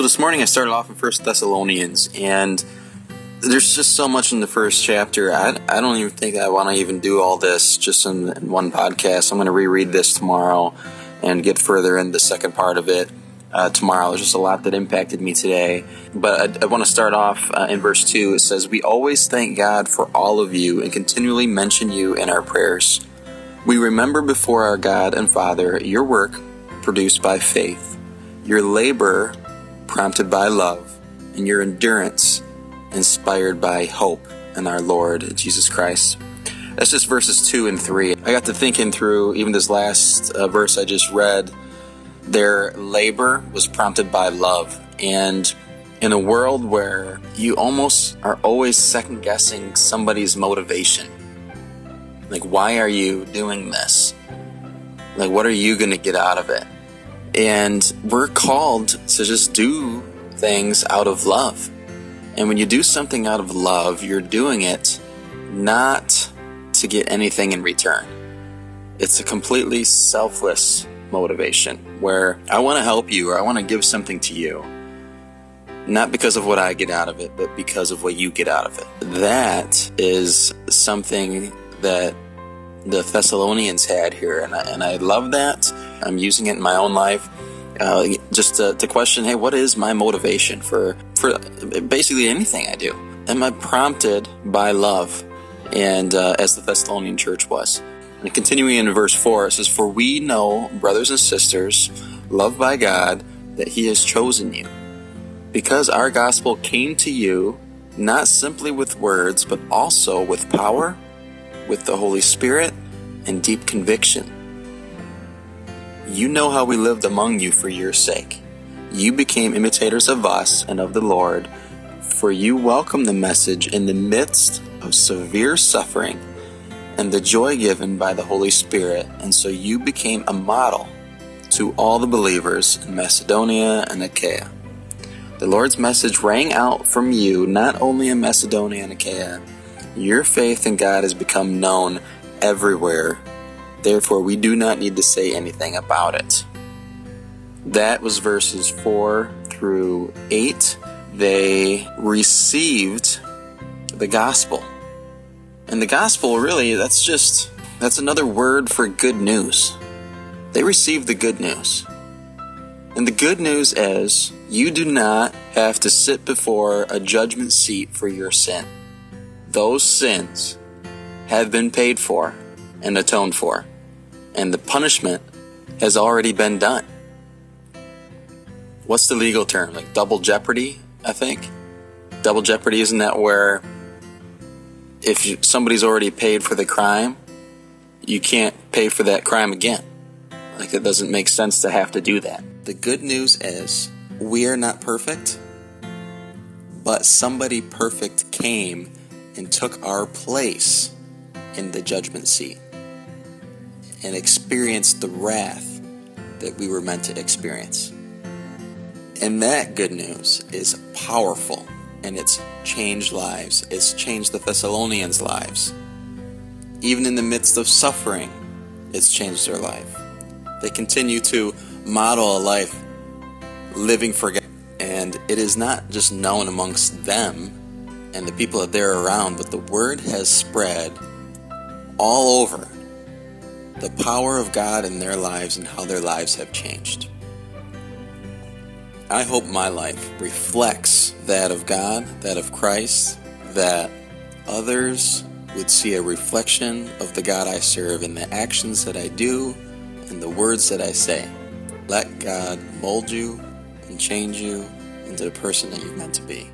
So this morning I started off in First Thessalonians, and there's just so much in the first chapter. I, I don't even think I want to even do all this just in, in one podcast. I'm going to reread this tomorrow and get further in the second part of it uh, tomorrow. There's just a lot that impacted me today. But I, I want to start off uh, in verse 2. It says, We always thank God for all of you and continually mention you in our prayers. We remember before our God and Father your work produced by faith, your labor prompted by love, and your endurance inspired by hope in our Lord Jesus Christ. That's just verses 2 and 3. I got to thinking through even this last uh, verse I just read. Their labor was prompted by love. And in a world where you almost are always second guessing somebody's motivation, like, why are you doing this? Like, what are you going to get out of it? And we're called to just do things out of love. And when you do something out of love, you're doing it not to get anything in return. It's a completely selfless motivation where I want to help you or I want to give something to you. Not because of what I get out of it, but because of what you get out of it. That is something that the Thessalonians had here, and I, and I love that. I'm using it in my own life. Uh, just to, to, question, hey, what is my motivation for for basically anything I do? Am I prompted by love? And uh, as the Thessalonian church was. And continuing in verse four, it says, "For we know, brothers and sisters, loved by God, that He has chosen you, because our gospel came to you not simply with words, but also with power." with the Holy Spirit and deep conviction. You know how we lived among you for your sake. You became imitators of us and of the Lord, for you welcomed the message in the midst of severe suffering and the joy given by the Holy Spirit, and so you became a model to all the believers in Macedonia and Achaia. The Lord's message rang out from you not only in Macedonia and Achaia, your faith in God has become known everywhere. Therefore, we do not need to say anything about it. That was verses 4 through 8. They received the gospel. And the gospel, really, that's just, that's another word for good news. They received the good news. And the good news is, you do not have to sit before a judgment seat for your sin those sins have been paid for and atoned for, and the punishment has already been done. What's the legal term? Like double jeopardy, I think? Double jeopardy, isn't that where if somebody's already paid for the crime, you can't pay for that crime again? Like, it doesn't make sense to have to do that. The good news is we are not perfect, but somebody perfect came and took our place in the judgment seat and experienced the wrath that we were meant to experience. And that good news is powerful and it's changed lives. It's changed the Thessalonians' lives. Even in the midst of suffering, it's changed their life. They continue to model a life living for God. And it is not just known amongst them, and the people that they're around, but the word has spread all over the power of God in their lives and how their lives have changed. I hope my life reflects that of God, that of Christ, that others would see a reflection of the God I serve in the actions that I do and the words that I say. Let God mold you and change you into the person that you're meant to be.